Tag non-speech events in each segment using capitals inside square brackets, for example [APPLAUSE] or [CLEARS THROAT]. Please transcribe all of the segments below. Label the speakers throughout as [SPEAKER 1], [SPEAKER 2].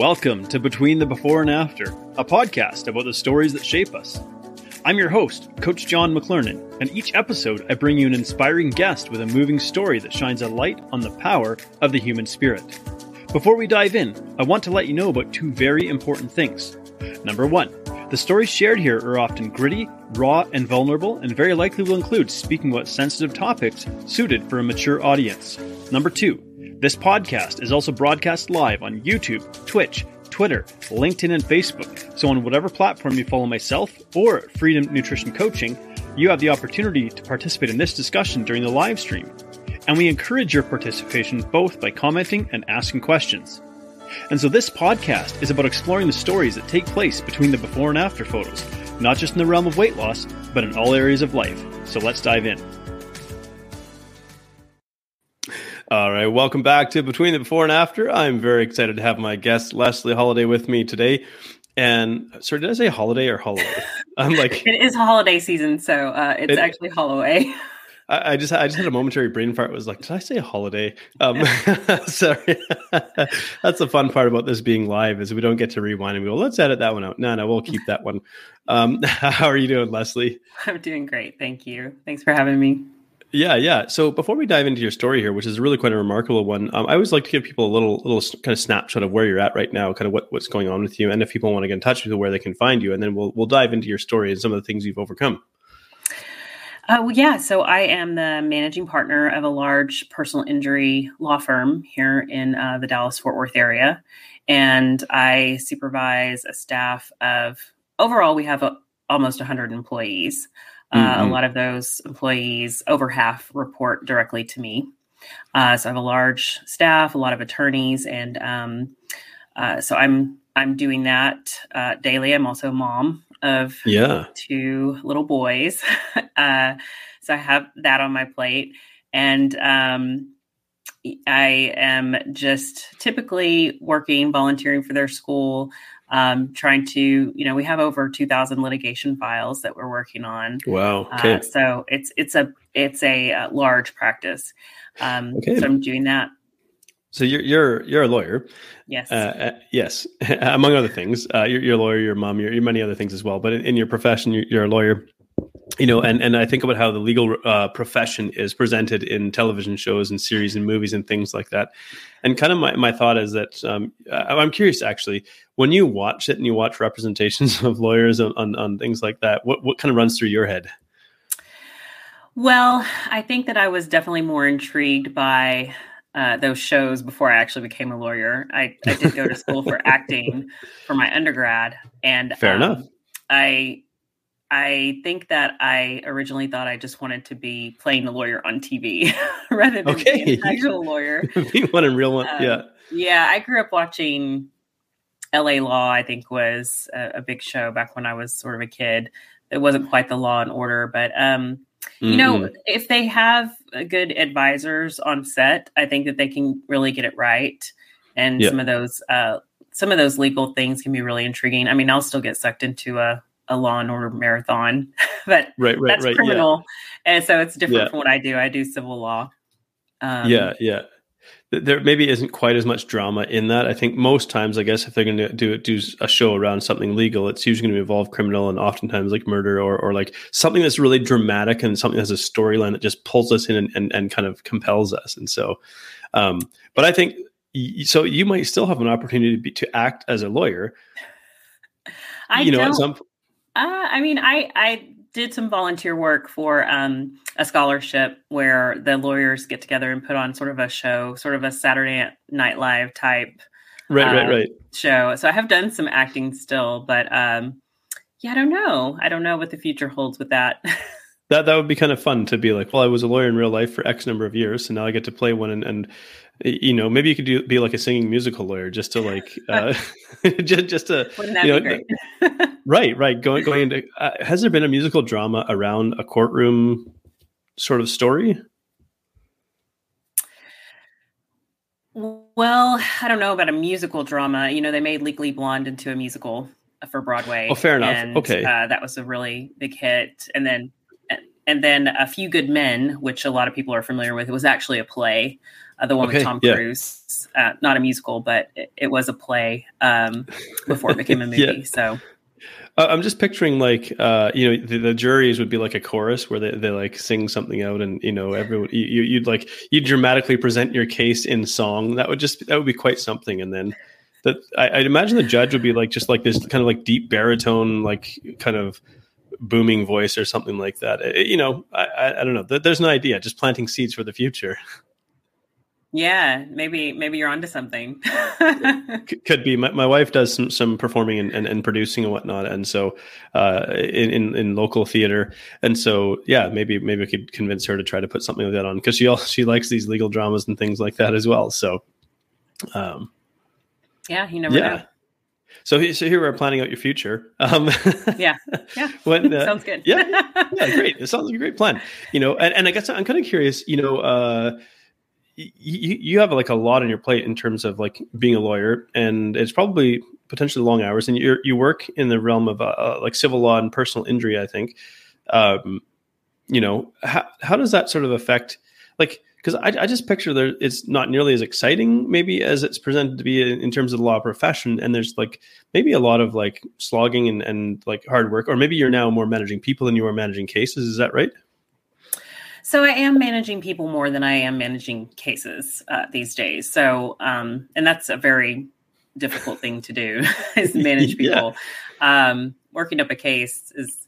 [SPEAKER 1] Welcome to Between the Before and After, a podcast about the stories that shape us. I'm your host, Coach John McClernand, and each episode I bring you an inspiring guest with a moving story that shines a light on the power of the human spirit. Before we dive in, I want to let you know about two very important things. Number one, the stories shared here are often gritty, raw, and vulnerable, and very likely will include speaking about sensitive topics suited for a mature audience. Number two, this podcast is also broadcast live on YouTube, Twitch, Twitter, LinkedIn, and Facebook. So, on whatever platform you follow myself or Freedom Nutrition Coaching, you have the opportunity to participate in this discussion during the live stream. And we encourage your participation both by commenting and asking questions. And so, this podcast is about exploring the stories that take place between the before and after photos, not just in the realm of weight loss, but in all areas of life. So, let's dive in. All right, welcome back to Between the Before and After. I'm very excited to have my guest Leslie Holiday with me today. And sorry, did I say holiday or holiday? I'm like [LAUGHS]
[SPEAKER 2] it is holiday season, so uh, it's it, actually Holloway. [LAUGHS]
[SPEAKER 1] I, I, just I just had a momentary brain fart. It was like, did I say holiday? Um, [LAUGHS] sorry. That's the fun part about this being live is we don't get to rewind and go, let's edit that one out. No, no, we'll keep that one. Um, how are you doing, Leslie?
[SPEAKER 2] I'm doing great. Thank you. Thanks for having me.
[SPEAKER 1] Yeah, yeah. So before we dive into your story here, which is really quite a remarkable one, um, I always like to give people a little, little kind of snapshot of where you're at right now, kind of what, what's going on with you, and if people want to get in touch with you, where they can find you, and then we'll we'll dive into your story and some of the things you've overcome.
[SPEAKER 2] Uh, well, yeah. So I am the managing partner of a large personal injury law firm here in uh, the Dallas Fort Worth area, and I supervise a staff of overall we have a, almost 100 employees. Mm-hmm. Uh, a lot of those employees, over half, report directly to me. Uh, so I have a large staff, a lot of attorneys, and um, uh, so I'm I'm doing that uh, daily. I'm also a mom of
[SPEAKER 1] yeah
[SPEAKER 2] two little boys, [LAUGHS] uh, so I have that on my plate, and um, I am just typically working, volunteering for their school, um, trying to, you know, we have over 2,000 litigation files that we're working on.
[SPEAKER 1] Wow. Uh, okay.
[SPEAKER 2] Uh, so it's it's a it's a, a uh, large practice. Um, okay. So I'm doing that.
[SPEAKER 1] So you're you're you're a lawyer.
[SPEAKER 2] Yes.
[SPEAKER 1] Uh, uh yes. [LAUGHS] Among other things, uh, you're, you're, a lawyer. You're a mom. You're, you're, many other things as well. But in, in your profession, you're, you're, a lawyer you know and and i think about how the legal uh, profession is presented in television shows and series and movies and things like that and kind of my, my thought is that um, i'm curious actually when you watch it and you watch representations [LAUGHS] of lawyers on, on, on things like that what, what kind of runs through your head
[SPEAKER 2] well i think that i was definitely more intrigued by uh, those shows before I actually became a lawyer. I, I did go to school for [LAUGHS] acting for my undergrad, and
[SPEAKER 1] fair um, enough.
[SPEAKER 2] I I think that I originally thought I just wanted to be playing a lawyer on TV [LAUGHS] rather than okay. being an [LAUGHS] actual lawyer. [LAUGHS]
[SPEAKER 1] being one in real one, um, yeah.
[SPEAKER 2] Yeah, I grew up watching L.A. Law. I think was a, a, big show back when I was sort of a kid. It wasn't quite the Law and Order, but um, mm-hmm. you know, mm-hmm. if they have good advisors on set, I think that they can really get it right. And some of those, uh, some of those legal things can be really intriguing. I mean, I'll still get sucked into a a Law and Order marathon, [LAUGHS] but
[SPEAKER 1] right, right,
[SPEAKER 2] that's
[SPEAKER 1] right,
[SPEAKER 2] criminal, yeah. and so it's different yeah. from what I do. I do civil law.
[SPEAKER 1] Um, yeah, yeah. There maybe isn't quite as much drama in that. I think most times, I guess, if they're going to do do a show around something legal, it's usually going to involve criminal and oftentimes like murder or or like something that's really dramatic and something that has a storyline that just pulls us in and, and, and kind of compels us. And so, um, but I think so. You might still have an opportunity to, be, to act as a lawyer.
[SPEAKER 2] I you know, at some uh, I mean, I I did some volunteer work for um, a scholarship where the lawyers get together and put on sort of a show, sort of a Saturday Night Live type,
[SPEAKER 1] right, right, right
[SPEAKER 2] show. So I have done some acting still, but um, yeah, I don't know. I don't know what the future holds with that. [LAUGHS]
[SPEAKER 1] that that would be kind of fun to be like, well, I was a lawyer in real life for X number of years, so now I get to play one and, and you know maybe you could do be like a singing musical lawyer just to like [LAUGHS] uh [LAUGHS] just just to you know, right right going going into uh, has there been a musical drama around a courtroom sort of story?
[SPEAKER 2] Well i don't know about a musical drama. You know they made legally blonde into a musical for broadway
[SPEAKER 1] oh fair enough.
[SPEAKER 2] and,
[SPEAKER 1] okay.
[SPEAKER 2] uh, that was a really big hit. And then and then a few good men which a lot of people are familiar with it was actually a play uh, the one okay, with Tom Cruise. Uh, not a musical, but it, it was a play um, before it [LAUGHS] became a movie. yeah. So
[SPEAKER 1] uh, I'm just picturing like uh, you know the, the, juries would be like a chorus where they, they like sing something out and you know everyone you, you'd like you'd dramatically present your case in song that would just that would be quite something and then that I, would imagine the judge would be like just like this kind of like deep baritone like kind of booming voice or something like that it, you know I, I, I don't know there's no idea just planting seeds for the future [LAUGHS]
[SPEAKER 2] Yeah, maybe maybe you're onto something. [LAUGHS]
[SPEAKER 1] Could be. My, my wife does some some performing and, and, and producing and whatnot, and so uh, in, in, in local theater, and so yeah, maybe maybe we could convince her to try to put something like that on because she also, she likes these legal dramas and things like that as well. So, um,
[SPEAKER 2] yeah, you never yeah. know.
[SPEAKER 1] So, so here we're planning out your future. Um,
[SPEAKER 2] yeah, [LAUGHS] yeah, when, uh, sounds good.
[SPEAKER 1] yeah, [LAUGHS] yeah, great. It sounds like a great plan. You know, and, and I guess I'm kind of curious. You know. Uh, you, you have like a lot on your plate in terms of like being a lawyer and it's probably potentially long hours and you you work in the realm of uh, uh, like civil law and personal injury i think um, you know how, how does that sort of affect like because I, I just picture there it's not nearly as exciting maybe as it's presented to be in, in, terms of the law profession and there's like maybe a lot of like slogging and, and like hard work or maybe you're now more managing people than you are managing cases is that right
[SPEAKER 2] so I am managing people more than I am managing cases uh, these days. So, um, and that's a very difficult thing to do [LAUGHS] is [LAUGHS] manage people. yeah. um, working up a case is,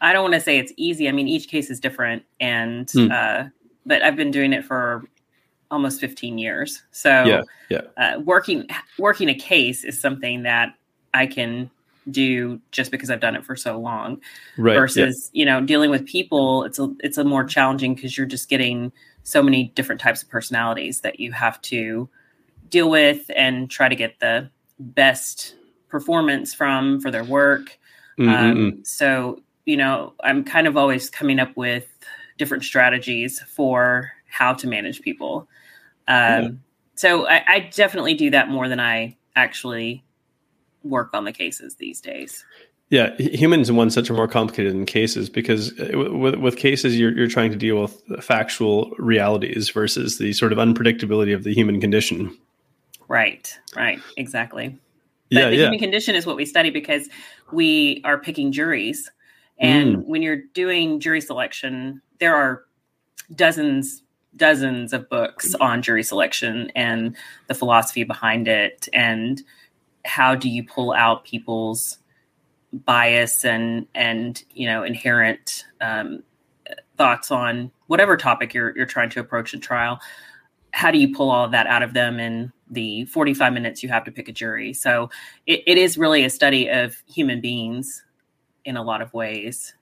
[SPEAKER 2] I don't want to say it's easy. I mean, each case is different, and hmm. uh, but I've been doing it for almost 15 years. So, yeah, yeah. Uh, working working a case is something that I can do just because I've done it for so long. Right. Versus, yeah. you know, dealing with people, it's a it's a more challenging because you're just getting so many different types of personalities that you have to deal with and try to get the best performance from for their work. Mm-hmm. Um, so, you know, I'm kind of always coming up with different strategies for how to manage people. Um. So I, I definitely do that more than I actually work on the cases these days.
[SPEAKER 1] Yeah, humans and one such are more complicated than cases because uh, with, with cases you're you're trying to deal with factual realities versus the sort of unpredictability of the human condition.
[SPEAKER 2] Right, right, exactly. But yeah, the yeah. human condition is what we study because we are picking juries, and mm. when you're doing jury selection, there are dozens dozens of books on jury selection and the philosophy behind it. And how do you pull out people's bias and and you know inherent um, thoughts on whatever topic you're you're trying to approach a trial? How do you pull all of that out of them in the 45 minutes you have to pick a jury? So it, it is really a study of human beings in a lot of ways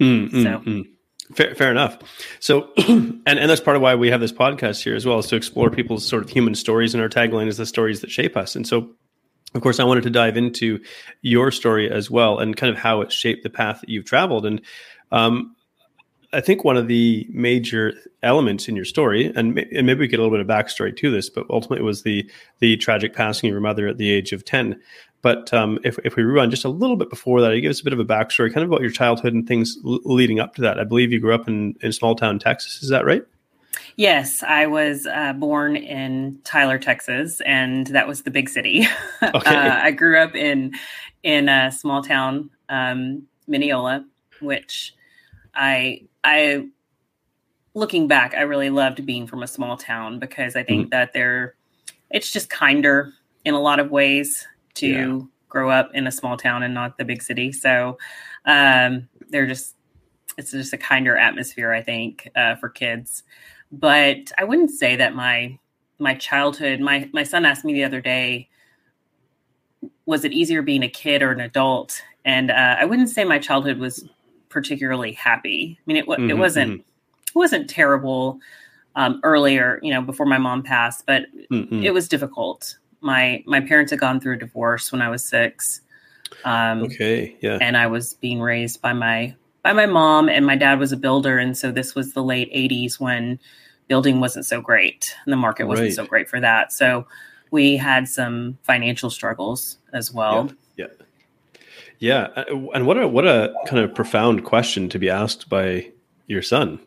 [SPEAKER 1] mm, mm so mm. Fair, fair, enough. So, [CLEARS THROAT] and, and that's part of why we have this podcast here as well, is to explore people's sort of human stories. And our tagline is the stories that shape us. And so, of course, I wanted to dive into your story as well and kind of how it shaped the path that you've traveled. And um, I think one of the major elements in your story, and, and maybe we get a little bit of backstory to this, but ultimately it was the the tragic passing of your mother at the age of ten. But um, if if we rewind just a little bit before that, you give us a bit of a backstory, kind of about your childhood and things l- leading up to that. I believe you grew up in in small town Texas. Is that right?
[SPEAKER 2] Yes, I was uh, born in Tyler, Texas, and that was the big city. [LAUGHS] Okay. uh, I grew up in in a small town, um, Mineola, which I I looking back, I really loved being from a small town because I think mm-hmm. that they're it's just kinder in a lot of ways to yeah. grow up in a small town and not the big city. So um, they're just it's just a kinder atmosphere, I think, uh, for kids but I wouldn't say that my my childhood. My my son asked me the other day, was it easier being a kid or an adult? And uh, I wouldn't say my childhood was particularly happy. I mean, it mm-hmm, it wasn't mm-hmm. it wasn't terrible um, earlier, you know, before my mom passed, but mm-hmm. it was difficult. My my parents had gone through a divorce when I was six.
[SPEAKER 1] Um, okay, yeah,
[SPEAKER 2] and I was being raised by my by my mom, and my dad was a builder, and so this was the late '80s when building wasn't so great, and the market wasn't right. so great for that. So we had some financial struggles as well.
[SPEAKER 1] Yeah. yeah. yeah. And what a what a kind of profound question to be asked by your son.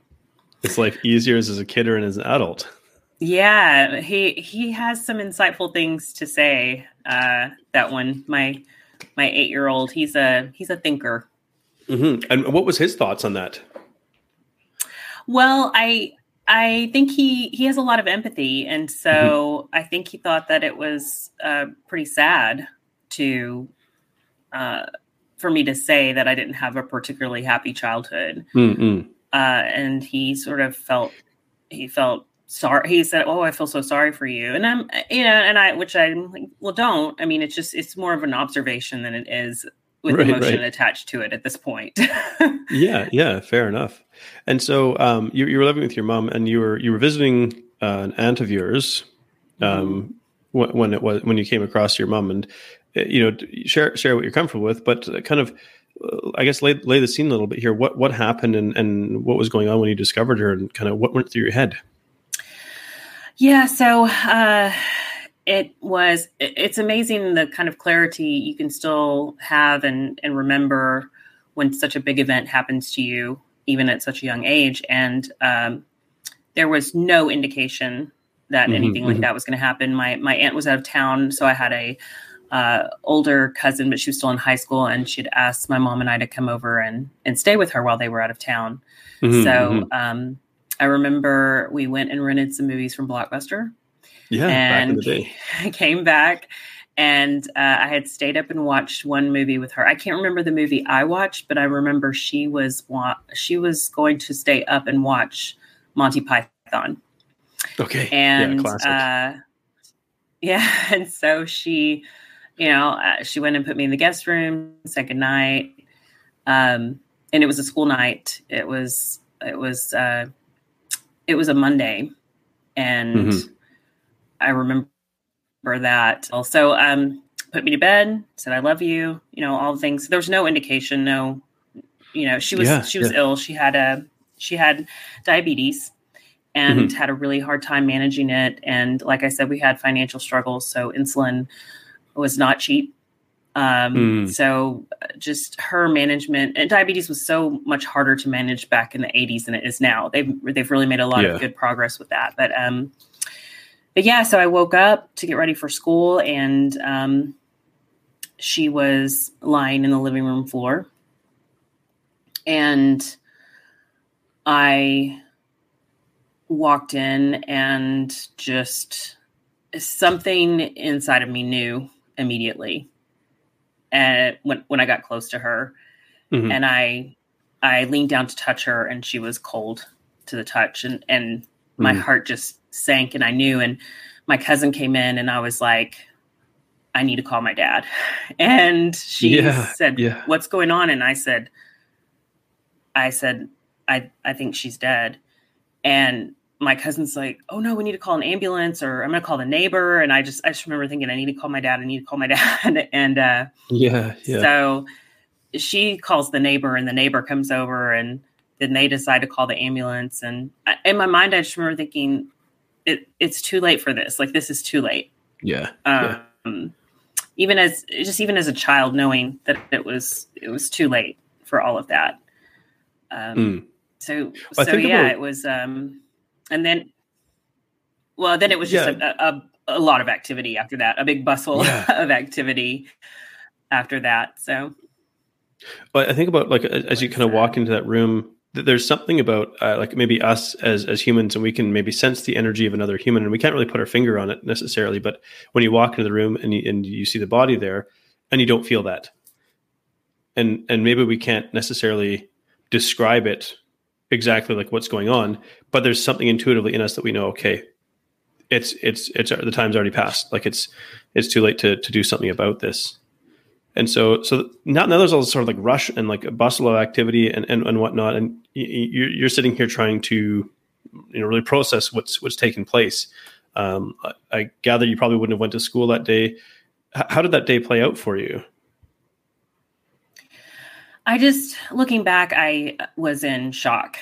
[SPEAKER 1] It's like easier as a kid or as an adult.
[SPEAKER 2] Yeah, he he has some insightful things to say. Uh, that one, my my eight year old, he's a he's a thinker.
[SPEAKER 1] Mm-hmm. And what was his thoughts on that?
[SPEAKER 2] Well, I I think he he has a lot of empathy, and so mm-hmm. I think he thought that it was uh, pretty sad to uh, for me to say that I didn't have a particularly happy childhood, mm-hmm. uh, and he sort of felt he felt sorry. He said, "Oh, I feel so sorry for you," and I'm you know, and I which I'm like, well, don't. I mean, it's just it's more of an observation than it is [LAUGHS] with right, emotion right. attached to it at this point.
[SPEAKER 1] yeah, [LAUGHS] yeah, fair enough. And so um, you, you were living with your mom, and you were you were visiting uh, an aunt of yours um, mm-hmm. when it was when you came across your mom, and uh, you know share share what you're comfortable with, but kind of. Uh, I guess lay, lay the scene a little bit here. What what happened and, and what was going on when you discovered her, and kind of what went through your head?
[SPEAKER 2] Yeah, so uh, it was it's amazing the kind of clarity you can still have and and remember when such a big event happens to you even at such a young age and um, there was no indication that mm-hmm, anything mm-hmm. like that was going to happen my my aunt was out of town so i had a uh, older cousin but she was still in high school and she'd asked my mom and i to come over and and stay with her while they were out of town mm-hmm, so mm-hmm. um, i remember we went and rented some movies from blockbuster
[SPEAKER 1] yeah, and back in the day. [LAUGHS]
[SPEAKER 2] I came back and uh, I had stayed up and watched one movie with her. I can't remember the movie I watched, but I remember she was wa- she was going to stay up and watch Monty Python.
[SPEAKER 1] Okay,
[SPEAKER 2] and yeah, uh, [LAUGHS] yeah, and so she, you know, uh, she went and put me in the guest room, said good night, um, and it was a school night. It was it was uh, it was a Monday, and. Mm-hmm I remember that. Also, um, put me to bed, said I love you, you know, all the things. There was no indication, no, you know, she was yeah, she was yeah. ill. She had a she had diabetes and mm-hmm. had a really hard time managing it. And like I said, we had financial struggles, so insulin was not cheap. Um, mm. So just her management and diabetes was so much harder to manage back in the 80s than it is now. They've they've really made a lot yeah. of good progress with that. But um, but yeah, so I woke up to get ready for school, and um, she was lying in the living room floor, and I walked in, and just something inside of me knew immediately, and when when I got close to her, mm-hmm. and I I leaned down to touch her, and she was cold to the touch, and and my mm. heart just sank and I knew. And my cousin came in and I was like, I need to call my dad. [LAUGHS] And she yeah, said, yeah. What's going on? And I said, I said, I, I think she's dead. And my cousin's like, Oh no, we need to call an ambulance or I'm gonna call the neighbor. And I just I just remember thinking, I need to call my dad, I need to call my [LAUGHS] dad. and uh
[SPEAKER 1] yeah, yeah.
[SPEAKER 2] So she calls the neighbor and the neighbor comes over and then they decide to call the ambulance. And in my mind, I just remember thinking, it, it's too late for this. Like this is too late.
[SPEAKER 1] Yeah.
[SPEAKER 2] Um, yeah. Even as just even as a child, knowing that it was it was too late for all of that. Um, mm. So so yeah, about, it was. Um, and then, well, then it was just yeah. a, a, a, lot of activity after that. A big bustle yeah. [LAUGHS] of activity after that. So.
[SPEAKER 1] Well, I think about like as you kind of walk into that room there's something about uh, like maybe us as as humans and we can maybe sense the energy of another human and we can't really put our finger on it necessarily but when you walk into the room and you, and you see the body there and you don't feel that and and maybe we can't necessarily describe it exactly like what's going on but there's something intuitively in us that we know okay it's it's it's the time's already passed. Like it's it's too late to to do something about this. And so so now, now there's all this sort of like rush and like a bustle of activity and, and, and whatnot. And you're, you're sitting here trying to you know really process what's what's taken place. Um, I, I, gather you probably wouldn't have went to school that day. H- how did that day play out for you
[SPEAKER 2] i just looking back i was in shock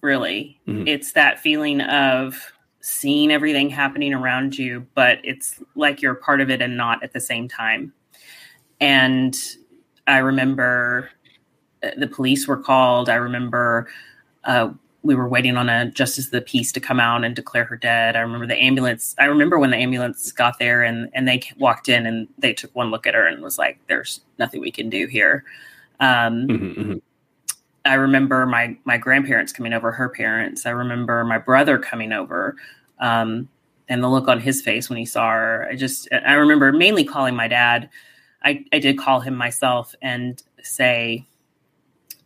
[SPEAKER 2] really mm-hmm. it's that feeling of seeing everything happening around you but it's like you're part of it and not at the same time and I remember uh, the police were called. I remember uh, we were waiting on a justice of the peace to come out and declare her dead. I remember the ambulance. I remember when the ambulance got there and and they walked in and they took one look at her and was like, "There's nothing we can do here." Um, mm-hmm, mm-hmm. I remember my my grandparents coming over, her parents. I remember my brother coming over, um, and the look on his face when he saw her. I just I remember mainly calling my dad. I I did call him myself and say,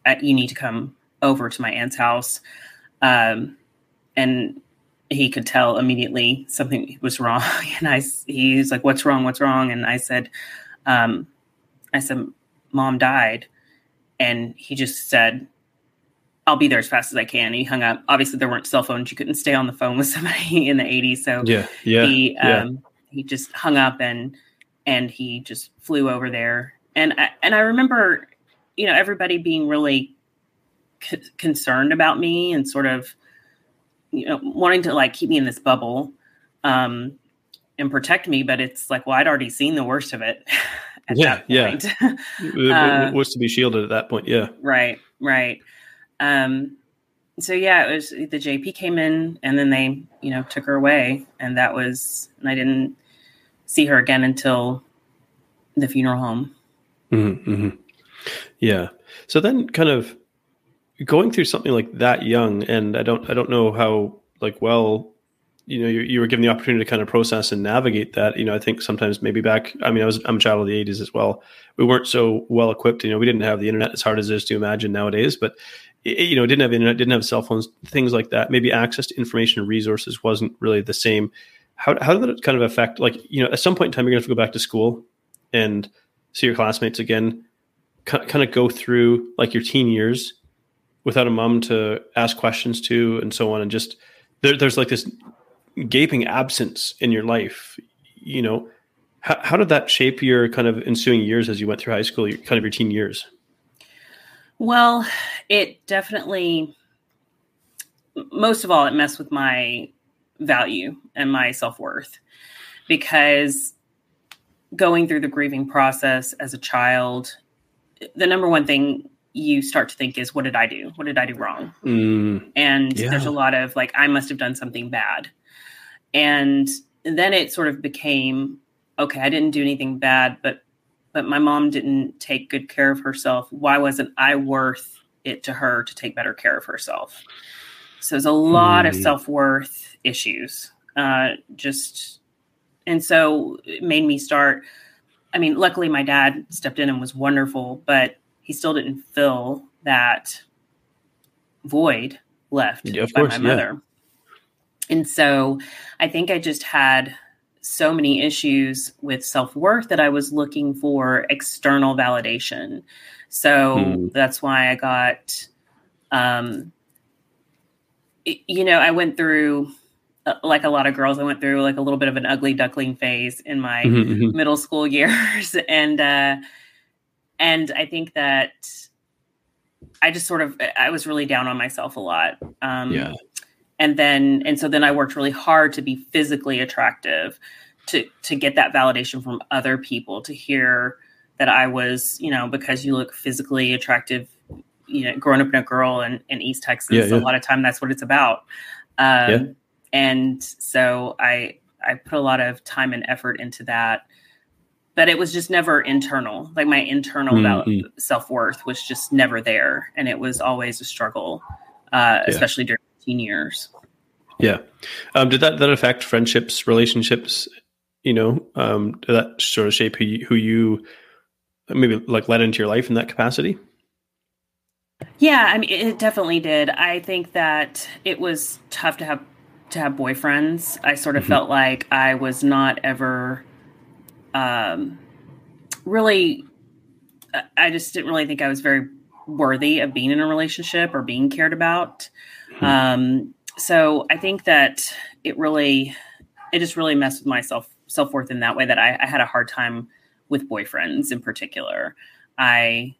[SPEAKER 2] uh, "You need to come over to my aunt's house," um, and he could tell immediately something was wrong. [LAUGHS] And I he was like, "What's wrong? What's wrong?" And I said, um, "I said, Mom died." And he just said, I'll be there as fast as I can. And He hung up. Obviously, there weren't cell phones. You couldn't stay on the phone with [LAUGHS] somebody in the 80s. So
[SPEAKER 1] yeah, yeah,
[SPEAKER 2] he
[SPEAKER 1] yeah.
[SPEAKER 2] Um, he just hung up and and he just flew over there. And I, and I remember, you know, everybody being really c- concerned about me and sort of, you know, wanting to like keep me in this bubble um, and protect me. But it's like, well, I'd already seen the worst of it. [LAUGHS]
[SPEAKER 1] yeah, yeah. [LAUGHS] uh, What's to be shielded at that point? Yeah.
[SPEAKER 2] Right, right. Um, so yeah, it was the JP came in and then they, you know, took her away, and that was, and I didn't see her again until the funeral home.
[SPEAKER 1] Mm-hmm, mm-hmm. Yeah. So then, kind of going through something like that young, and I don't, I don't know how like well you know you, you were given the opportunity to kind of process and navigate that. You know i think sometimes maybe back i mean i was i'm a child of the 80s as well. We weren't so well equipped you know we didn't have the internet as hard as it is to imagine nowadays but it, you know didn't have internet didn't have cell phones things like that. Maybe access to information and resources wasn't really the same. How, how did that kind of affect like you know at some point in time you're going to have to go back to school and see your classmates again kind of go through like your teen years without a mom to ask questions to and so on and just there, there's like this gaping absence in your life, you know, how, how did that shape your kind of ensuing years as you went through high school, your, kind of your teen years?
[SPEAKER 2] Well, it definitely, most of all, it messed with my value and my self worth because going through the grieving process as a child, the number one thing you start to think is, what did I do? What did I do wrong? Mm, and yeah. there's a lot of like, I must have done something bad. And then it sort of became okay, I didn't do anything bad, but but my mom didn't take good care of herself. Why wasn't I worth it to her to take better care of herself? So there's a lot mm. of hmm. self worth issues. Uh, just and so it made me start. I mean, luckily my dad stepped in and was wonderful, but he still didn't fill that void left yeah, by course, my mother. And so I think I just had so many issues with self worth that I was looking for external validation. So hmm. that's why I got, um, you know, I went through, uh, like a lot of girls, I went through like a little bit of an ugly duckling phase in my mm-hmm, mm-hmm. middle school [LAUGHS] years. and, uh, and I think that I just sort of, I was really down on myself a lot. Um, yeah and then and so then i worked really hard to be physically attractive to to get that validation from other people to hear that i was you know because you look physically attractive you know growing up in a girl in, in east texas yeah, yeah. a lot of time that's what it's about um, yeah. and so i i put a lot of time and effort into that but it was just never internal like my internal mm-hmm. self-worth was just never there and it was always a struggle uh, especially during teen years.
[SPEAKER 1] Yeah. Um, did that, that affect friendships, relationships? You know, um, did that sort of shape who you, who you maybe like led into your life in that capacity?
[SPEAKER 2] Yeah, I mean, it definitely did. I think that it was tough to have to have boyfriends. I sort of mm-hmm. felt like I was not ever, um, really. I just didn't really think I was very worthy of being in a relationship or being cared about. Hmm. Um, so I think that it really, it just really messed with my self self worth in that way that I, I had a hard time with boyfriends in particular. I,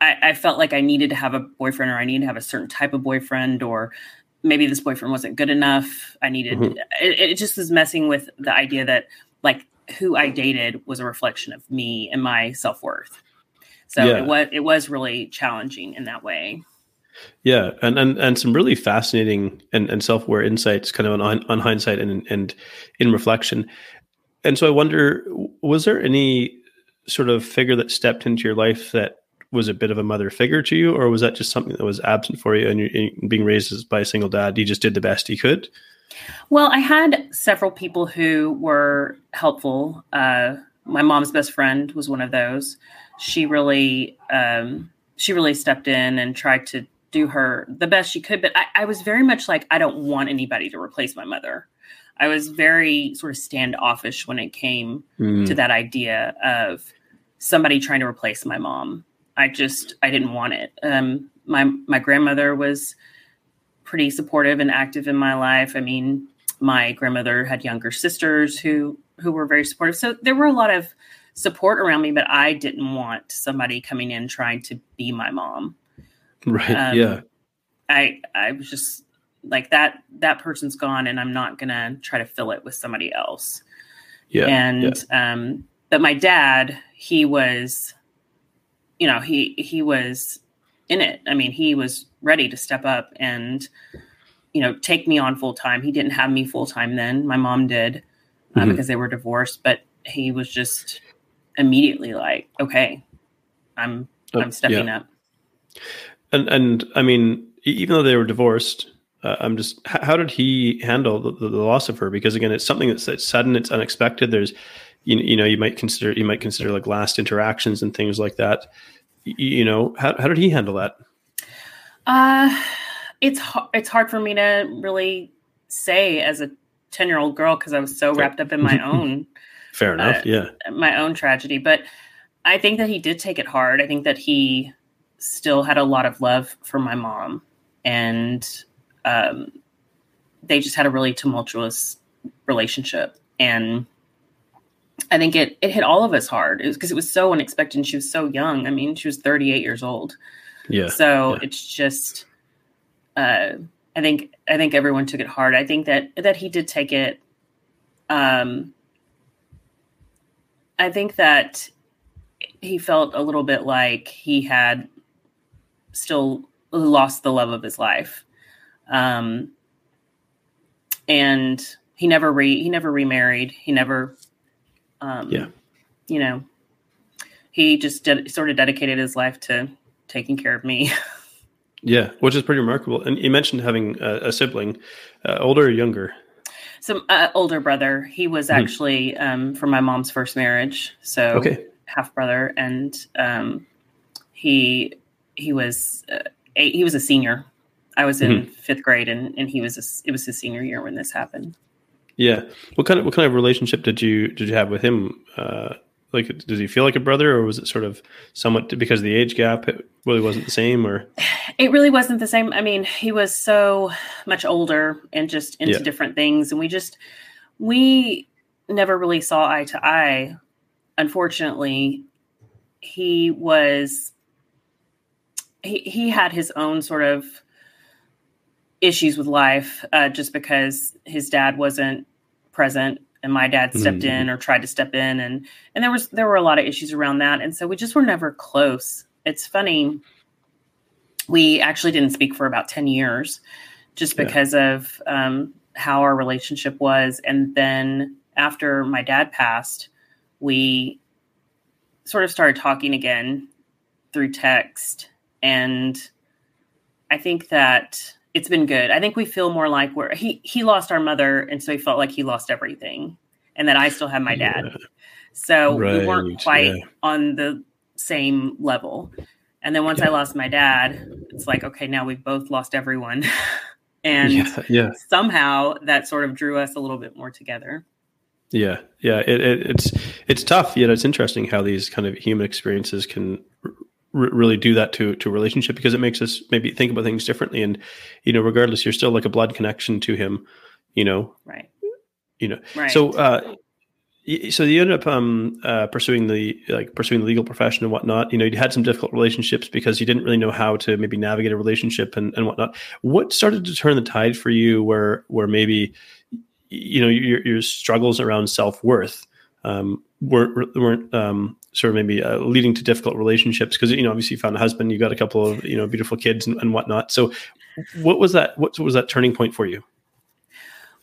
[SPEAKER 2] I, I felt like I needed to have a boyfriend or I needed to have a certain type of boyfriend or maybe this boyfriend wasn't good enough. I needed mm-hmm. it, it just was messing with the idea that like who I dated was a reflection of me and my self worth. So yeah. it was it was really challenging in that way.
[SPEAKER 1] Yeah, and and, and some really fascinating and, and self aware insights, kind of on on hindsight and and in reflection. And so I wonder, was there any sort of figure that stepped into your life that was a bit of a mother figure to you, or was that just something that was absent for you and you're being raised by a single dad? You just did the best you could.
[SPEAKER 2] Well, I had several people who were helpful. Uh, my mom's best friend was one of those. She really, um, she really stepped in and tried to do her the best she could. But I, I was very much like, I don't want anybody to replace my mother. I was very sort of standoffish when it came mm. to that idea of somebody trying to replace my mom. I just I didn't want it. Um, my my grandmother was pretty supportive and active in my life. I mean, my grandmother had younger sisters who who were very supportive. So there were a lot of support around me, but I didn't want somebody coming in trying to be my mom.
[SPEAKER 1] Right. Um, yeah.
[SPEAKER 2] I I was just like that that person's gone and I'm not going to try to fill it with somebody else. Yeah. And yeah. um but my dad, he was you know, he he was in it. I mean, he was ready to step up and you know, take me on full time. He didn't have me full time then. My mom did uh, mm-hmm. because they were divorced, but he was just immediately like, "Okay, I'm oh, I'm stepping yeah. up."
[SPEAKER 1] And and I mean, even though they were divorced, uh, I'm just how did he handle the, the, loss of her? Because again, it's something that's, that's sudden, it's unexpected. There's you, you know you might consider you might consider like last interactions and things like that. You, you know how how did he handle that?
[SPEAKER 2] Uh, it's it's hard for me to really say as a ten year old girl because I was so wrapped up in my [LAUGHS] own.
[SPEAKER 1] Fair enough. Uh, yeah,
[SPEAKER 2] my own tragedy, but I think that he did take it hard. I think that he still had a lot of love for my mom, and um, they just had a really tumultuous relationship. And I think it it hit all of us hard because it, it, was so unexpected. she was so young. I mean, she was 38 years old.
[SPEAKER 1] Yeah.
[SPEAKER 2] So
[SPEAKER 1] yeah.
[SPEAKER 2] it's just, uh, I think I think everyone took it hard. I think that that he did take it. Um, I think that he felt a little bit like he had still lost the love of his life. Um, and he never re he never remarried. He never, um,
[SPEAKER 1] yeah,
[SPEAKER 2] you know, he just did, sort of dedicated his life to taking care of me. [LAUGHS]
[SPEAKER 1] yeah, which is pretty remarkable. And you mentioned having a, a sibling, uh, older or younger?
[SPEAKER 2] Some uh, older brother. He was mm-hmm. actually um, from my mom's first marriage, so
[SPEAKER 1] okay.
[SPEAKER 2] half brother, and um, he he was uh, a, he was a senior I was in mm-hmm. fifth grade, and and he was a, it was his senior year when this happened.
[SPEAKER 1] Yeah, what kind of what kind of relationship did you did you have with him? Uh, like, does he feel like a brother, or was it sort of somewhat because of the age gap? It really wasn't the same, or
[SPEAKER 2] it really wasn't the same. I mean, he was so much older and just into yeah. different things, and we just we never really saw eye to eye. Unfortunately, he was he he had his own sort of issues with life uh, just because his dad wasn't present and my dad stepped mm-hmm. in or tried to step in and and there was there were a lot of issues around that and so we just were never close it's funny we actually didn't speak for about 10 years just because yeah. of um, how our relationship was and then after my dad passed we sort of started talking again through text and i think that it's been good. I think we feel more like we're he he lost our mother, and so he felt like he lost everything, and that I still have my dad. Yeah. So right, we weren't quite yeah. on the same level. And then once yeah. I lost my dad, it's like okay, now we've both lost everyone, [LAUGHS] and
[SPEAKER 1] yeah,
[SPEAKER 2] somehow that sort of drew us a little bit more together.
[SPEAKER 1] Yeah, yeah, it, it, it's it's tough. Yet it's interesting how these kind of human experiences can r- really do that to to a relationship because it makes us maybe think about things differently. And you know, regardless, you're still like a blood connection to him. You know,
[SPEAKER 2] right?
[SPEAKER 1] You know, right. so. uh so you ended up um, uh, pursuing the like pursuing the legal profession and whatnot. You know, you had some difficult relationships because you didn't really know how to maybe navigate a relationship and, and whatnot. What started to turn the tide for you, where where maybe you know your, your struggles around self worth um, weren't weren't um, sort of maybe uh, leading to difficult relationships because you know obviously you found a husband you got a couple of you know beautiful kids and, and whatnot. So what was that what was that turning point for you?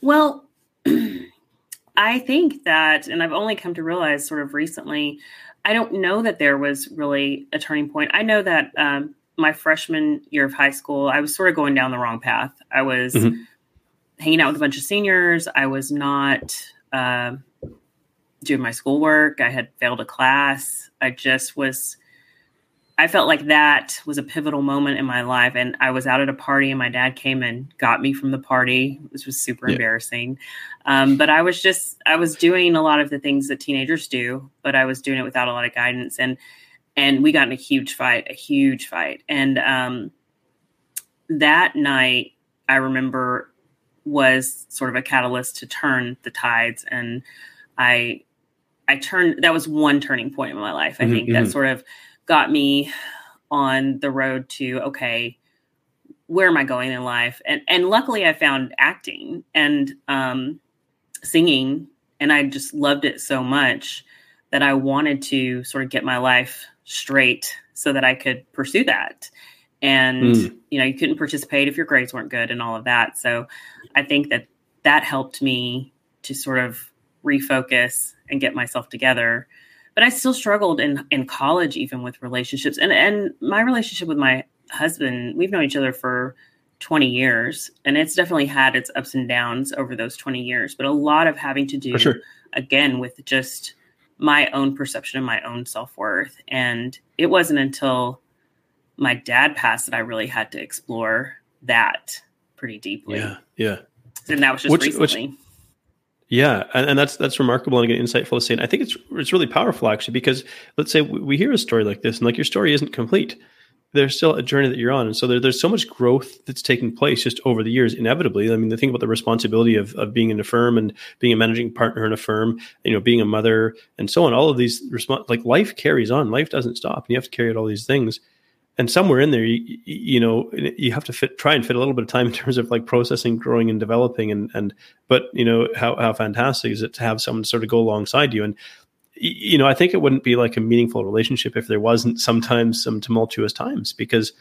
[SPEAKER 2] Well [CLEARS THROAT] i think that and i've only come to realize sort of recently i don't know that there was really a turning point. I know that um, my freshman year of high school i was sort of going down the wrong path. I was mm-hmm. hanging out with a bunch of seniors. I was not uh, doing my schoolwork. I had failed a class. I just was, I felt like that was a pivotal moment in my life. And I was out at a party and my dad came and got me from the party, which was super yeah. embarrassing. Um, but I was just, I was doing a lot of the things that teenagers do, but I was doing it without a lot of guidance. And, and we got in a huge fight, a huge fight. And um, that night, I remember was sort of a catalyst to turn the tides and I I turned that was one turning point in my life. I mm-hmm, think that mm-hmm. sort of got me on the road to okay, where am I going in life? And and luckily I found acting and um, singing, and I just loved it so much that I wanted to sort of get my life straight so that I could pursue that. And mm. you know, you couldn't participate if your grades weren't good and all of that. So I think that that helped me to sort of refocus and get myself together. But I still struggled in in college, even with relationships. And and my relationship with my husband, we've known each other for 20 years, and it's definitely had its ups and downs over those 20 years. But a lot of having to do sure. again with just my own perception of my own self worth. And it wasn't until my dad passed that I really had to explore that pretty deeply.
[SPEAKER 1] Yeah, yeah.
[SPEAKER 2] And that was just which, recently. Which,
[SPEAKER 1] yeah, and, and that's that's remarkable and insightful to say. And I think it's it's really powerful actually because let's say we hear a story like this, and like your story isn't complete. There's still a journey that you're on, and so there, there's so much growth that's taking place just over the years. Inevitably, I mean, the thing about the responsibility of of being in a firm and being a managing partner in a firm, you know, being a mother and so on. All of these respons- like life carries on. Life doesn't stop, and you have to carry out all these things and somewhere in there you, you know you have to fit try and fit a little bit of time in [LAUGHS] terms of like processing growing and developing and and but you know how how fantastic is it to have someone sort of go alongside you? And you know i think it wouldn't be like a meaningful relationship if there wasn't sometimes some tumultuous times because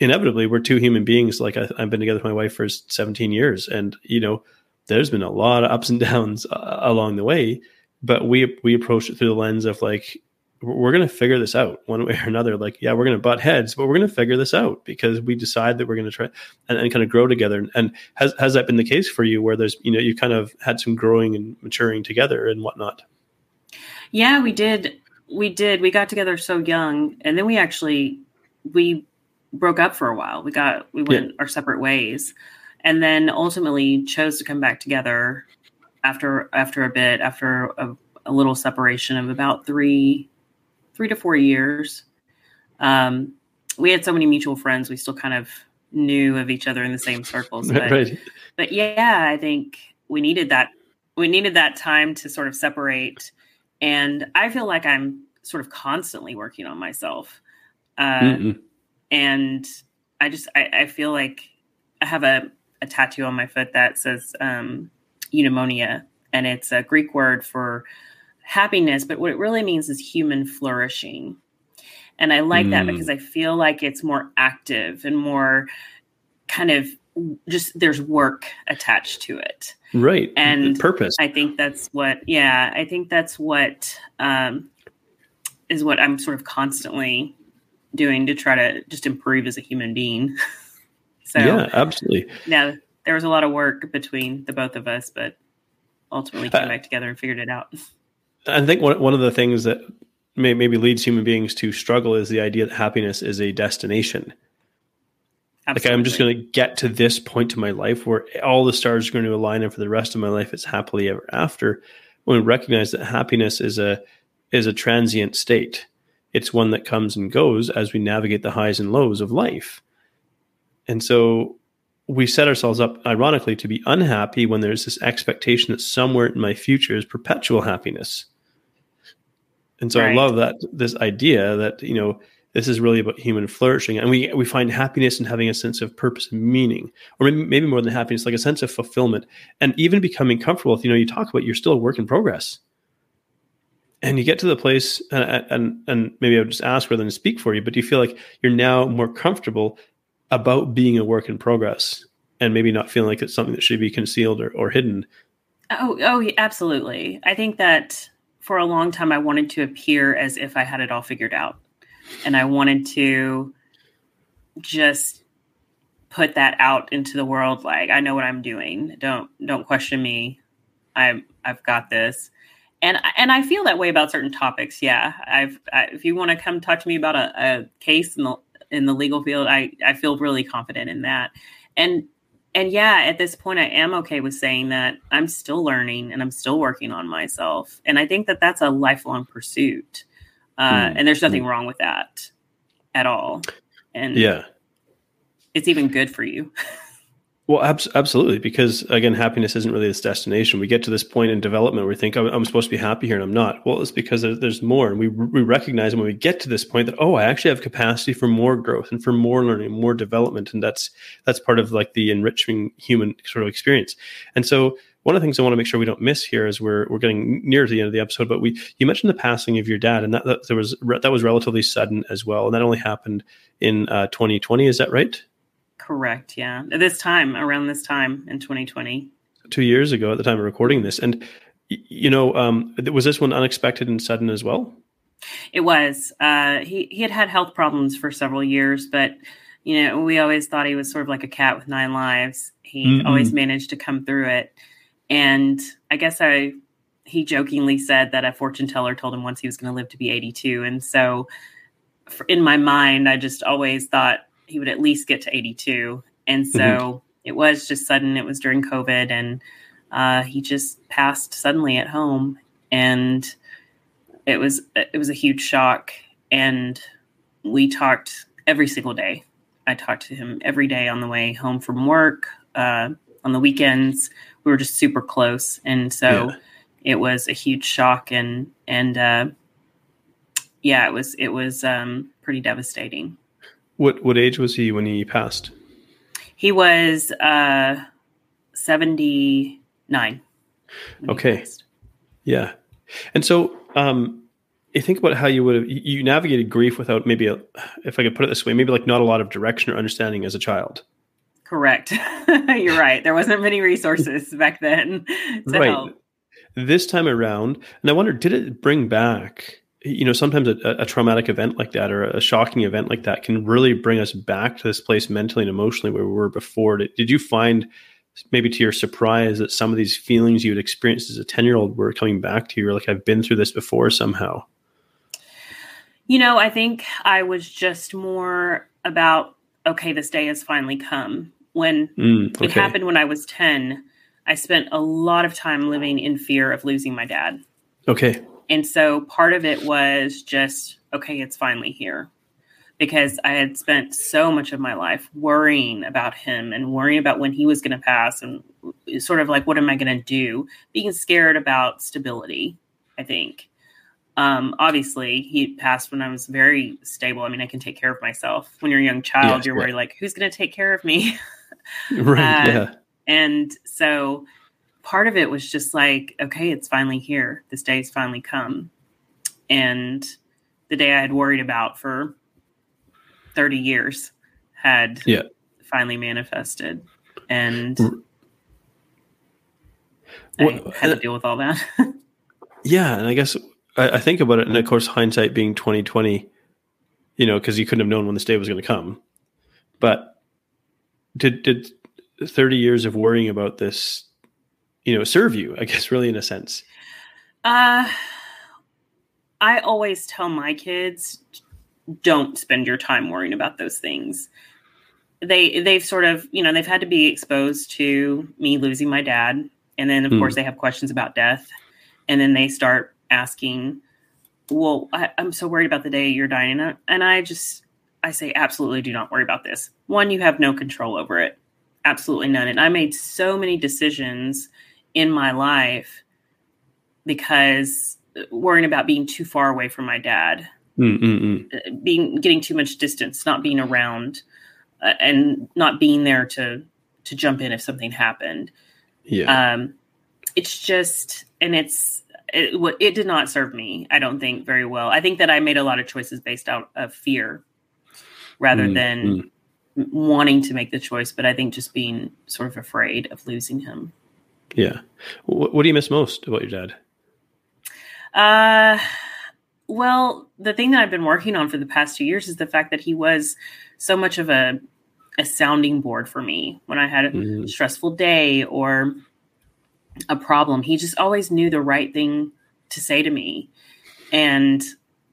[SPEAKER 1] inevitably we're two human beings. Like I, have been together with my wife for 17 years and you know there's been a lot of ups and [LAUGHS] downs uh, along the way but we we approach it through the lens of like we're going to figure this out [LAUGHS] one way or another. Like, yeah, we're going to butt heads, but we're going to figure this out because we decide that we're going to try and, and, kind of grow together. And has has that been the case for you, where there's you know you kind of had some growing and maturing together and whatnot?
[SPEAKER 2] Yeah, we did. We did. We got together so young, and then we actually we broke up for a while. We got we went yeah. our separate ways, and then ultimately chose to come back together after after a bit after a, a little separation of about three three to four years. Um, we had so many mutual friends. We still kind of knew of each other in the same circles. [LAUGHS] But, right. but yeah, I think we needed that. We needed that time to sort of separate. And I feel like I'm sort of constantly working on myself. Uh, and I just, I, I, feel like I have a, a tattoo on my foot that says um, eudaimonia, and it's a Greek word for happiness, but what it really means is human flourishing. And I like mm. that because I feel like it's more active and more kind of just there's work attached to it.
[SPEAKER 1] Right.
[SPEAKER 2] And
[SPEAKER 1] purpose.
[SPEAKER 2] I think that's what, yeah, I think that's what um, is what I'm sort of constantly doing to try to just improve as a human being. [LAUGHS] so,
[SPEAKER 1] yeah, absolutely.
[SPEAKER 2] Yeah, there was a lot of work between the both of us, but ultimately came uh, back together and figured it out. [LAUGHS]
[SPEAKER 1] I think one one of the things that may, maybe leads human beings to struggle is the idea that happiness is a destination. Absolutely. Like I'm just going to get to this point in my life where all the stars are going to align, and for the rest of my life, it's happily ever after. When we recognize that happiness is a is a transient state, it's one that comes and goes as we navigate the highs and lows of life. And so we set ourselves up, ironically, to be unhappy when there's this expectation that somewhere in my future is perpetual happiness. And so right. I love that this idea that, you know, this is really about human flourishing. And we, we find happiness in having a sense of purpose and meaning, or maybe, maybe more than happiness, like a sense of fulfillment and even becoming comfortable with, you know, you talk about you're still a work in progress. and you get to the place and, and and maybe i'll just ask rather than speak for you but do you feel like you're now more comfortable about being a work in progress and maybe not feeling like it's something that should be concealed or, or hidden.
[SPEAKER 2] Oh oh absolutely. I think that for a long time i wanted to appear as if i had it all figured out. And i wanted to just put that out into the world like i know what i'm doing. Don't don't question me. I'm i've got this. And and I feel that way about certain topics. Yeah, I've I, if you want to come talk to me about a, a, case in the in the legal field, I I feel really confident in that. And and yeah, at this point, I am okay with saying that I'm still learning and I'm still working on myself. And I think that that's a lifelong pursuit. Uh, mm. And there's nothing mm. wrong with that at all. And
[SPEAKER 1] yeah,
[SPEAKER 2] it's even good for you. [LAUGHS]
[SPEAKER 1] Well, ab- absolutely, because again, happiness isn't really this destination. We get to this point in development where we think, oh, I'm supposed to be happy here and I'm not. Well, it's because there's more. And we, we recognize when we get to this point that, oh, I actually have capacity for more growth and for more learning, more development. And that's, that's part of like the enriching human sort of experience. And so one of the things I want to make sure we don't miss here is we're, we're getting near to the end of the episode, but we, you mentioned the passing of your dad and that, that there was, that was relatively sudden as well. And that only happened in uh, 2020. Is that right?
[SPEAKER 2] Correct. Yeah. This time, around this time in 2020.
[SPEAKER 1] Two years ago at the time of recording this. And, you know, um, was this one unexpected and sudden as well?
[SPEAKER 2] It was. Uh, he, he had had health problems for several years, but, you know, we always thought he was sort of like a cat with nine lives. He mm always managed to come through it. And I guess I, he jokingly said that a fortune teller told him once he was going to live to be 82. And so, in my mind, I just always thought, he would at least get to 82. And so mm-hmm. it was just sudden. It was during COVID, and uh, he just passed suddenly at home, and it was it was a huge shock. And we talked every single day. I talked to him every day on the way home from work, uh, on the weekends. We were just super close, and so yeah. it was a huge shock. And and uh, yeah, it was it was um, pretty devastating.
[SPEAKER 1] What what age was he when he passed?
[SPEAKER 2] He was uh, seventy nine.
[SPEAKER 1] Okay. Yeah, and so um, you think about how you would have you navigated grief without maybe a, if I could put it this way, maybe like not a lot of direction or understanding as a child.
[SPEAKER 2] Correct. [LAUGHS] You're right. There wasn't many resources [LAUGHS] back then to right. help.
[SPEAKER 1] This time around, and I wonder, did it bring back you know sometimes a, a, traumatic event like that or a shocking event like that can really bring us back to this place mentally and emotionally where we were before. Did, did you find maybe to your surprise that some of these feelings you had experienced as a 10 year old were coming back to you? You're like i've been through this before somehow.
[SPEAKER 2] You know i think i was just more about okay this day has finally come. When mm, okay. it happened when i was 10 i spent a lot of time living in fear of losing my dad.
[SPEAKER 1] Okay
[SPEAKER 2] and so part of it was just, okay, it's finally here. Because I had spent so much of my life worrying about him and worrying about when he was going to pass and sort of like, what am I going to do? Being scared about stability, I think. Um, obviously, he passed when I was very stable. I mean, I can take care of myself. When you're a young child, you're right. worried, like, who's going to take care of me? [LAUGHS]
[SPEAKER 1] right. Uh, yeah.
[SPEAKER 2] And so part of it was just like, okay, it's finally here. This day's finally come. And the day I had worried about for 30 years had
[SPEAKER 1] yeah.
[SPEAKER 2] finally manifested. And mm. well, I had to uh, deal with all that. [LAUGHS]
[SPEAKER 1] yeah. And I guess I, I, think about it. And of course, hindsight being 2020, you know, because you couldn't have known when this day was going to come. But did, did 30 years of worrying about this you know serve you i guess [LAUGHS] really in a sense.
[SPEAKER 2] Uh i always tell my kids don't spend your time worrying about those things. They they've sort of you know they've had to be exposed to me losing my dad and then of mm. course they have questions about death and then they start asking well I, am so worried about the day you're dying and I just i say absolutely do not worry about this. One you have no control over it. Absolutely none. And i made so many decisions in my life because worrying about being too far away from my dad,
[SPEAKER 1] Mm-mm-mm.
[SPEAKER 2] being getting too much distance, not being around, uh, and not being there to to jump in if something happened.
[SPEAKER 1] Yeah,
[SPEAKER 2] um, it's just, and it's it, it did not serve me. I don't think very well. I think that I made a lot of choices based out of fear rather mm, than mm. wanting to make the choice. But I think just being sort of afraid of losing him.
[SPEAKER 1] Yeah. What, what do you miss most about your dad?
[SPEAKER 2] Uh, well, the thing that I've been working on for the past two years is the fact that he was so much of a a sounding board for me when I had a mm. stressful day or a problem. He just always knew the right thing to say to me. And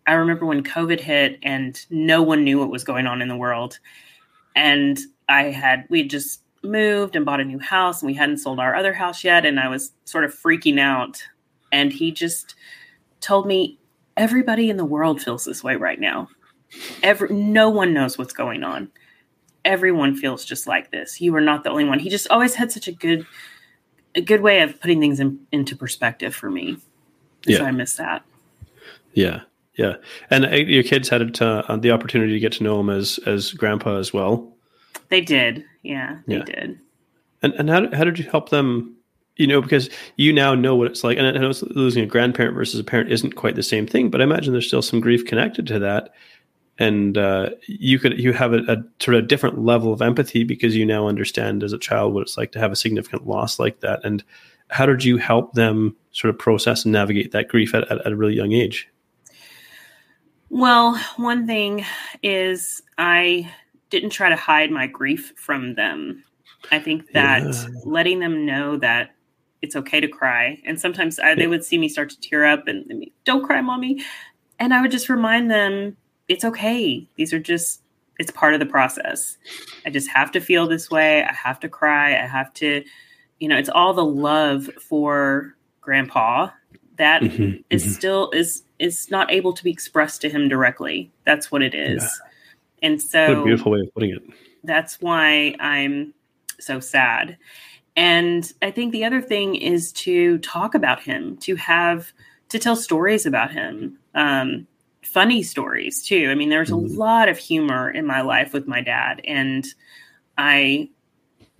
[SPEAKER 2] I remember when COVID hit and no one knew what was going on in the world. And I had, we just moved and bought a new house and we hadn't sold our other house yet. And I was sort of freaking out. And he just told me, everybody in the world feels this way right now. Every, no one knows what's going on. Everyone feels just like this. You are not the only one. He just always had such a good, a good way of putting things in, into perspective for me. Yeah. So I miss that.
[SPEAKER 1] Yeah. Yeah. And uh, your kids had uh, the opportunity to get to know him as, as grandpa as well.
[SPEAKER 2] They did. Yeah, they yeah. did.
[SPEAKER 1] And, and how, how did you help them you know, because you now know what it's like. And I know losing a grandparent versus a parent isn't quite the same thing, but I imagine there's still some grief connected to that. And uh, you could you have a, a, sort of different level of empathy because you now understand as a child what it's like to have a significant loss like that. And how did you help them sort of process and navigate that grief at, at, at a really young age?
[SPEAKER 2] Well, one thing is I didn't try to hide my grief from them. I think that yeah. letting them know that it's okay to cry. And sometimes I, they would see me start to tear up and, and don't cry, mommy. And I would just remind them it's okay. These are just, it's part of the process. I just have to feel this way. I have to cry. I have to, you know, it's all the love for grandpa that mm-hmm, is mm-hmm. still is is not able to be expressed to him directly. That's what it is. And so
[SPEAKER 1] what a beautiful way of putting it.
[SPEAKER 2] That's why I'm so sad. And I think the other thing is to talk about him, to have to tell stories about him. Um, funny stories too. I mean, there's a mm-hmm. lot of humor in my life with my dad, and I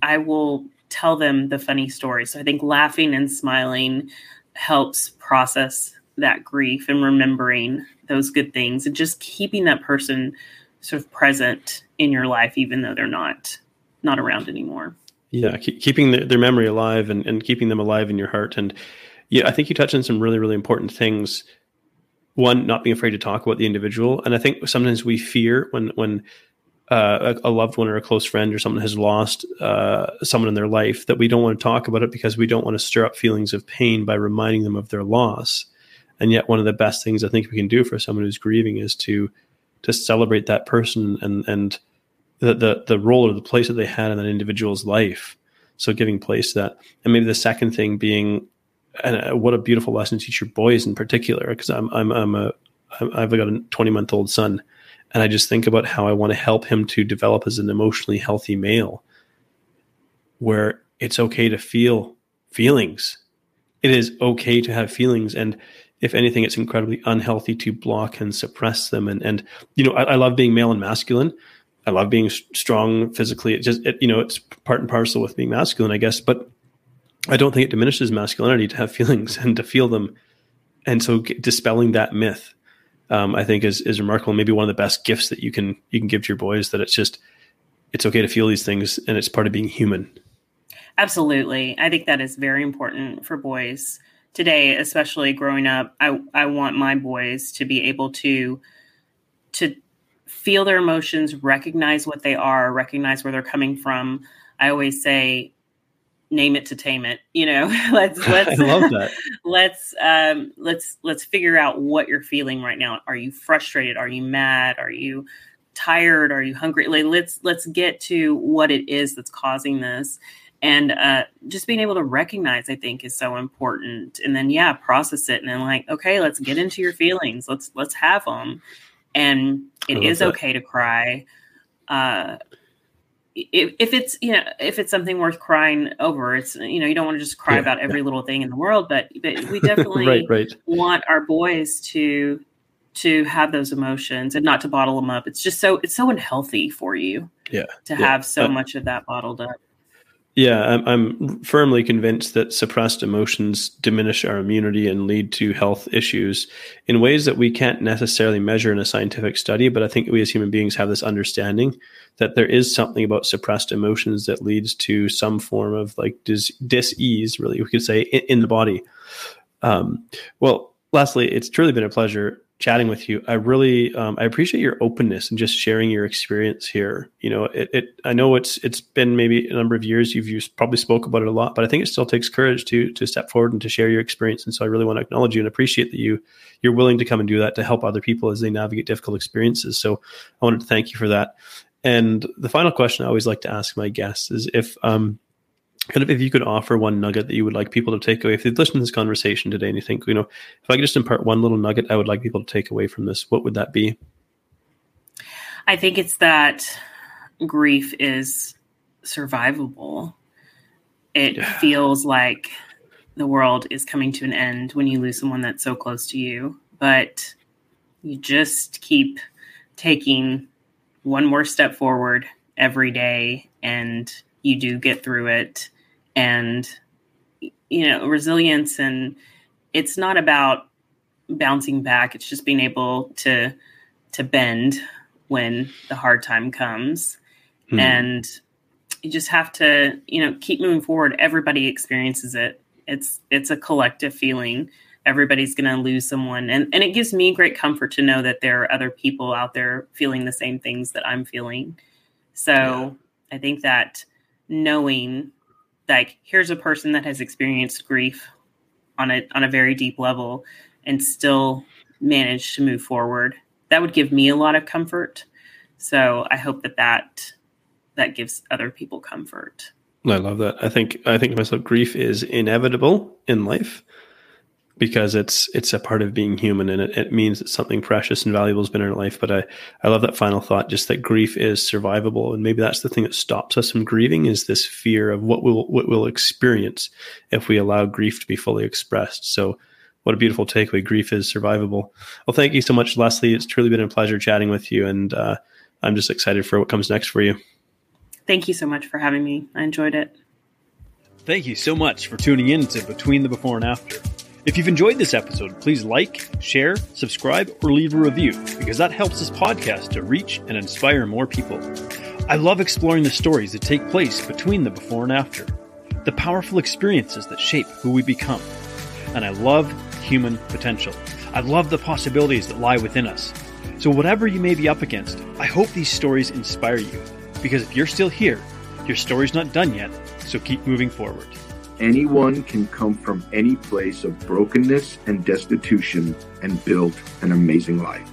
[SPEAKER 2] I will tell them the funny stories. So I think laughing and smiling helps process that grief and remembering those good things and just keeping that person sort of present in your life even though they're not not around anymore.
[SPEAKER 1] Yeah keeping the, their memory alive and, and keeping them alive in your heart. And yeah i think you touched on some really really important things. One not being afraid to talk about the individual. And i think sometimes we fear when when uh, a, a, loved one or a close friend or someone has lost uh, someone in their life that we don't want to talk about it because we don't want to stir up feelings of pain by reminding them of their loss. And yet one of the best things i think we can do for someone who's grieving is to to celebrate that person and and the, the, the role or the place that they had in that individual's life. So giving place to that. And maybe the second thing being, and uh, what a beautiful lesson to teach your boys in particular, because I'm, I'm, I'm a, I've got a 20 month old son and I just think about how I want to help him to develop as an emotionally healthy male where it's okay to feel feelings. It is okay to have feelings. And if anything, it's incredibly unhealthy to block and suppress them. And, and, you know, I, I love being male and masculine, I love being strong physically. It just, it, you know, it's part and parcel with being masculine, I guess. But I don't think it diminishes masculinity to have [LAUGHS] feelings and to feel them. And so dispelling that myth, um, I think is, is remarkable. Maybe one of the best gifts that you can, you can give to your boys that it's just, it's okay to feel these things and it's part of being human.
[SPEAKER 2] Absolutely. I think that is very important for boys today, especially growing up. I, I want my boys to be able to, to feel their emotions, recognize what they are, recognize where they're coming from. I always say, name it to tame it. You know, [LAUGHS] let's [LAUGHS] let's [LAUGHS] let's um, let's let's figure out what you're feeling right now. Are you frustrated? Are you mad? Are you tired? Are you hungry? Like, let's let's get to what it is that's causing this. And uh, just being able to recognize, I think, is so important. And then, yeah, process it, and then like, okay, let's get into your feelings. Let's let's have them and it is that. okay to cry. Uh, if, if it's you know if it's something worth crying over, it's you know you don't want to just cry yeah, about every yeah. little thing in the world, but but we [LAUGHS] definitely right, right. want our boys to to have those emotions and not to bottle them up. It's just so it's so unhealthy for you,
[SPEAKER 1] yeah,
[SPEAKER 2] to yeah. have so uh, much of that bottled up.
[SPEAKER 1] Yeah, I'm, I'm, firmly convinced that suppressed emotions diminish our immunity and lead to health issues in ways that we can't necessarily measure in a scientific study. But I think we as human beings have this understanding that there is something about suppressed emotions that leads to some form of like dis- dis-ease, really, we could say, in, in the body. Um, well, lastly, it's truly been a pleasure chatting with you. I really um, I appreciate your openness and just sharing your experience here. You know, it, it, I know it's it's been maybe a number of years. You've used, probably spoke about it a lot, but I think it still takes courage to to step forward and to share your experience. And so I really want to acknowledge you and appreciate that you you're willing to come and do that to help other people as they navigate difficult experiences. So I wanted to thank you for that. And the final question I always like to ask my guests is if um, kind of if you could offer one nugget that you would like people to take away if they've listened to this conversation today and you think you know if i could just impart one little nugget i would like people to take away from this what would that be?
[SPEAKER 2] I think it's that grief is survivable. It yeah. feels like the world is coming to an end when you lose someone that's so close to you but you just keep taking one more step forward every day and you do get through it and you know resilience and it's not about bouncing back. It's just being able to to bend when the hard time comes. Hmm. and you just have to you know keep moving forward. Everybody experiences it. It's it's a collective feeling. Everybody's going to lose someone. And and it gives me great comfort to know that there are other people out there feeling the same things that I'm feeling. So yeah. i think that knowing like here's a person that has experienced grief on a on a very deep level and still managed to move forward. That would give me a lot of comfort. So i hope that that that gives other people comfort.
[SPEAKER 1] I love that. I think i think myself grief is inevitable in life because it's it's a part of being human and it, it means that something precious and valuable has been in our life. But I, I love that final thought, just that grief is survivable. And maybe that's the thing that stops us from grieving is this fear of what we'll what we'll experience if we allow grief to be fully expressed. So what a beautiful takeaway. Grief is survivable. Well, thank you so much, Leslie. It's truly been a pleasure chatting with you. And uh, I'm just excited for what comes next for you.
[SPEAKER 2] Thank you so much for having me. I enjoyed it.
[SPEAKER 1] Thank you so much for tuning in to Between the Before and After. If you've enjoyed this episode, please like, share, subscribe, or leave a review because that helps this podcast to reach and inspire more people. I love exploring the stories that take place between the before and after, the powerful experiences that shape who we become. And I love human potential. I love the possibilities that lie within us. So, whatever you may be up against, I hope these stories inspire you because if you're still here, your story's not done yet, so keep moving forward.
[SPEAKER 3] Anyone can come from any place of brokenness and destitution and build an amazing life.